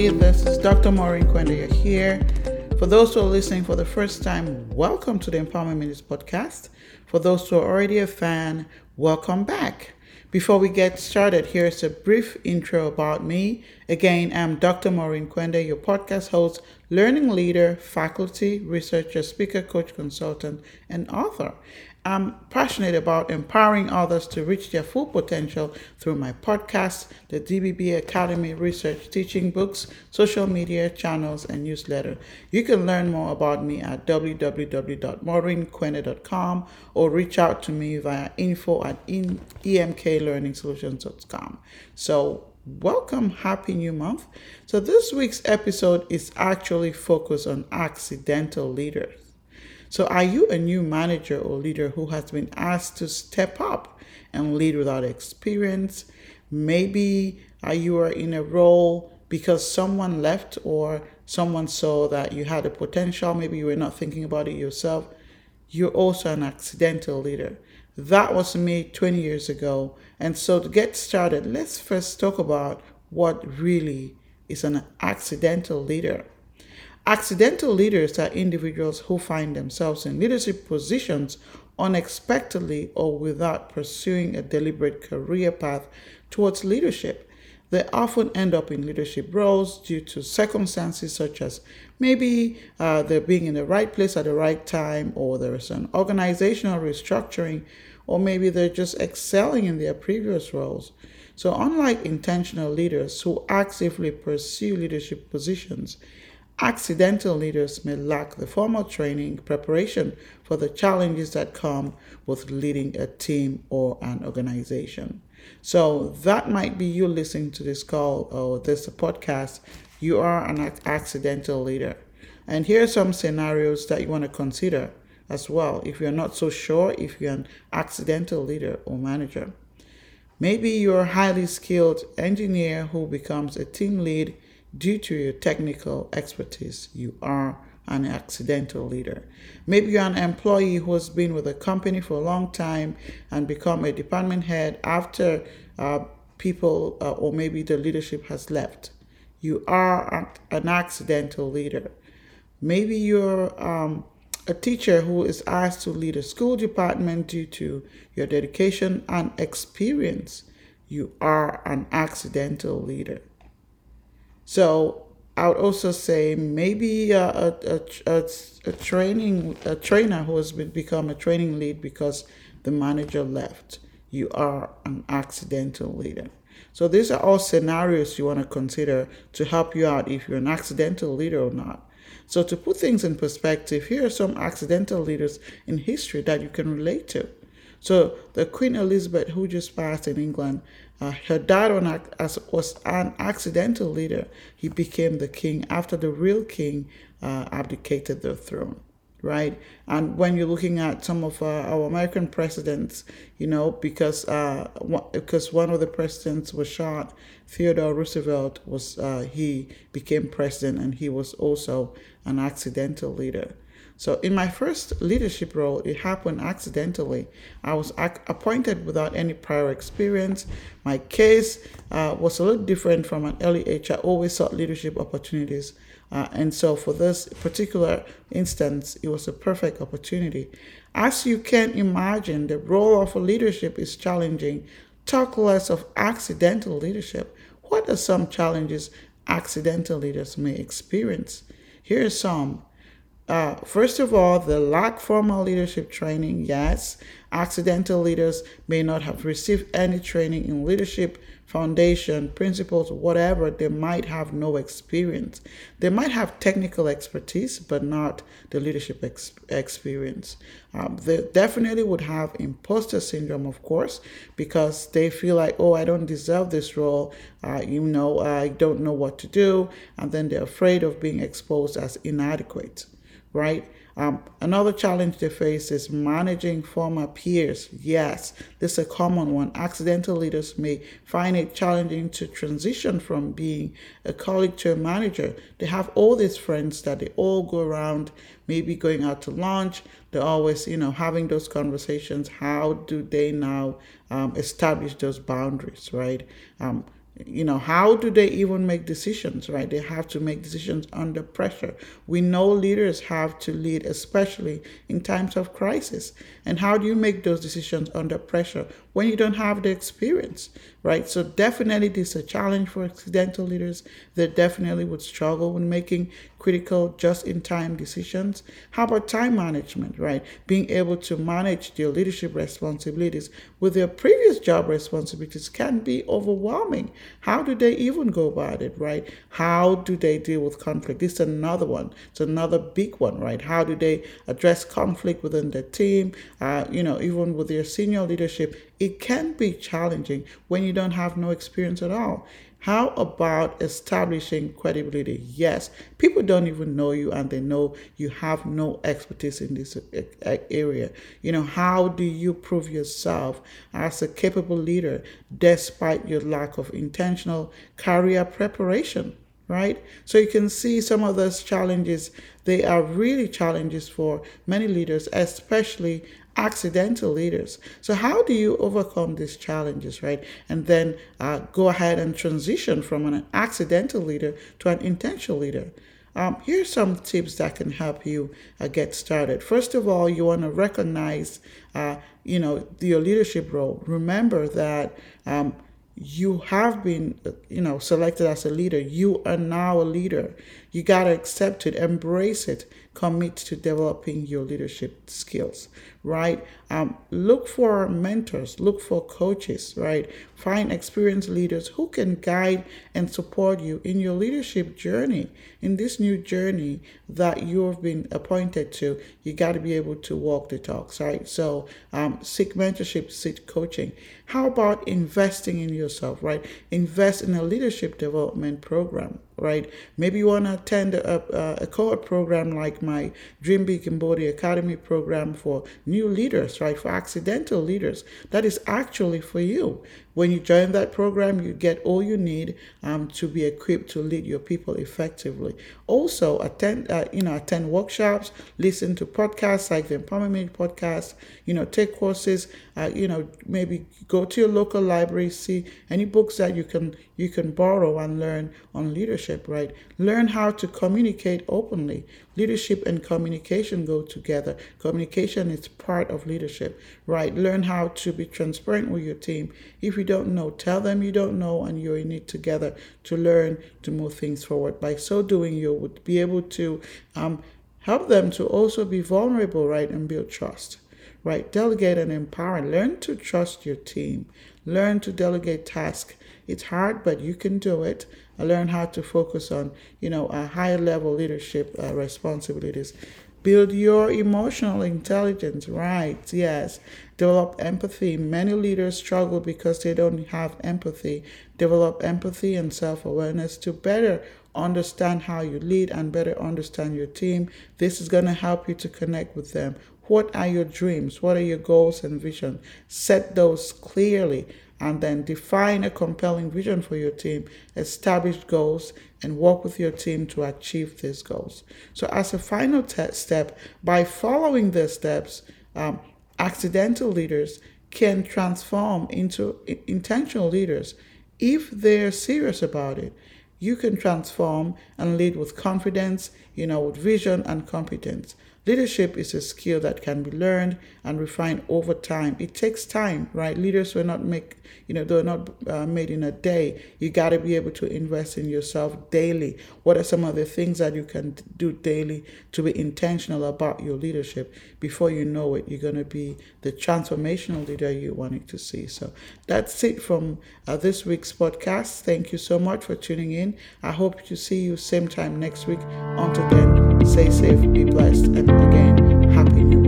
This is Dr. Maurine Kwende here. For those who are listening for the first time, welcome to the Empowerment Minutes podcast. For those who are already a fan, welcome back. Before we get started, here's a brief intro about me. Again, I'm Dr. Maurine Kwende, your podcast host, learning leader, faculty, researcher, speaker, coach, consultant, and author. I'm passionate about empowering others to reach their full potential through my podcast, the DBB Academy research teaching books, social media channels, and newsletter. You can learn more about me at www.maurinekwende.com or reach out to me via info at emklearningsolutions.com. So, welcome, happy new month. So, this week's episode is actually focused on accidental leaders. So, are you a new manager or leader who has been asked to step up and lead without experience? Maybe you are in a role because someone left or someone saw that you had a potential. Maybe you were not thinking about it yourself. You're also an accidental leader. That was me 20 years ago. And so, to get started, let's first talk about what really is an accidental leader. Accidental leaders are individuals who find themselves in leadership positions unexpectedly or without pursuing a deliberate career path towards leadership. They often end up in leadership roles due to circumstances such as maybe uh, they're being in the right place at the right time, or there is an organizational restructuring, or maybe they're just excelling in their previous roles. So, unlike intentional leaders who actively pursue leadership positions, Accidental leaders may lack the formal training preparation for the challenges that come with leading a team or an organization. So that might be you listening to this call or this podcast. You are an accidental leader. And here are some scenarios that you want to consider as well if you're not so sure if you're an accidental leader or manager. Maybe you're a highly skilled engineer who becomes a team lead due to your technical expertise, you are an accidental leader. Maybe you're an employee who has been with a company for a long time and become a department head after uh, people uh, or maybe the leadership has left. You are an accidental leader. Maybe you're um, a teacher who is asked to lead a school department due to your dedication and experience. You are an accidental leader. So I would also say maybe uh, a, a, a, a, training a trainer who has become a training lead because the manager left. You are an accidental leader. So these are all scenarios you want to consider to help you out if you're an accidental leader or not. So to put things in perspective, here are some accidental leaders in history that you can relate to. So the Queen Elizabeth, who just passed in England, uh, her dad on, as, was an accidental leader. He became the king after the real king uh, abdicated the throne, right? And when you're looking at some of uh, our American presidents, you know, because uh, because one of the presidents was shot, Theodore Roosevelt was uh, he became president, and he was also an accidental leader. So, in my first leadership role, it happened accidentally. I was ac- appointed without any prior experience. My case uh, was a little different from an early age. I always sought leadership opportunities. Uh, and so, for this particular instance, it was a perfect opportunity. As you can imagine, the role of a leadership is challenging. Talk less of accidental leadership. What are some challenges accidental leaders may experience? Here are some uh, first of all, the lack of formal leadership training. Yes, accidental leaders may not have received any training in leadership, foundation, principles, whatever. They might have no experience. They might have technical expertise, but not the leadership ex- experience. Um, they definitely would have imposter syndrome, of course, because they feel like, oh, I don't deserve this role. Uh, you know, I don't know what to do, and then they're afraid of being exposed as inadequate right? Um, another challenge they face is managing former peers. Yes, this is a common one. Accidental leaders may find it challenging to transition from being a colleague to a manager. They have all these friends that they all go around, maybe going out to lunch. They're always, you know, having those conversations. How do they now um, establish those boundaries, right? Um, you know how do they even make decisions right? They have to make decisions under pressure. We know leaders have to lead especially in times of crisis. And how do you make those decisions under pressure when you don't have the experience right? So definitely this is a challenge for accidental leaders. They definitely would struggle when making critical just in time decisions how about time management right being able to manage their leadership responsibilities with their previous job responsibilities can be overwhelming how do they even go about it, right? How do they deal with conflict? This is another one. It's another big one, right? How do they address conflict within the team? Uh, you know, even with their senior leadership, it can be challenging when you don't have no experience at all. How about establishing credibility? Yes, people don't even know you and they know you have no expertise in this uh, uh, area. You know, how do you prove yourself as a capable leader despite your lack of intentional career preparation? Right? So you can see some of those challenges, they are really challenges for many leaders, especially accidental leaders. So, how do you overcome these challenges, right? And then uh, go ahead and transition from an accidental leader to an intentional leader. Um, here's some tips that can help you uh, get started. First of all, you want to recognize, uh, you know, your leadership role. Remember that um, you have been, you know, selected as a leader. You are now a leader. You got to accept it, embrace it, commit to developing your leadership skills, right? Um, look for mentors, look for coaches, right? Find experienced leaders who can guide and support you in your leadership journey, in this new journey that you've been appointed to. You got to be able to walk the talks, right? So, um, seek mentorship, seek coaching. How about investing in yourself, right? Invest in a leadership development program right? Maybe you want to attend a, a, cohort program like my Dream Big Cambodia Academy program for new leaders, right? For accidental leaders. That is actually for you. When you join that program, you get all you need um, to be equipped to lead your people effectively. Also, attend uh, you know attend workshops, listen to podcasts like the Empowerment Podcast. You know, take courses. Uh, you know, maybe go to your local library, see any books that you can you can borrow and learn on leadership. Right, learn how to communicate openly. Leadership and communication go together. Communication is part of leadership. Right, learn how to be transparent with your team. If you don't know, tell them you don't know and you're in it together to learn to move things forward. By so doing, you would be able to um, help them to also be vulnerable, right, and build trust. Right, delegate and empower. Learn to trust your team. Learn to delegate tasks. It's hard, but you can do it. Learn how to focus on, you know, a higher level leadership uh, responsibilities. Build your emotional intelligence, right? Yes. Develop empathy. Many leaders struggle because they don't have empathy. Develop empathy and self awareness to better understand how you lead and better understand your team. This is going to help you to connect with them. What are your dreams? What are your goals and vision? Set those clearly and then define a compelling vision for your team, establish goals, and work with your team to achieve these goals. So, as a final te- step, by following these steps, um, accidental leaders can transform into intentional leaders if they're serious about it. You can transform and lead with confidence, you know, with vision and competence. Leadership is a skill that can be learned and refined over time. It takes time, right? Leaders were not make, you know, they're not uh, made in a day. You got to be able to invest in yourself daily. What are some of the things that you can do daily to be intentional about your leadership? Before you know it, you're going to be the transformational leader you wanted to see. So that's it from uh, this week's podcast. Thank you so much for tuning in. I hope to see you same time next week. Until then, stay safe, be blessed, and again, Happy New Month.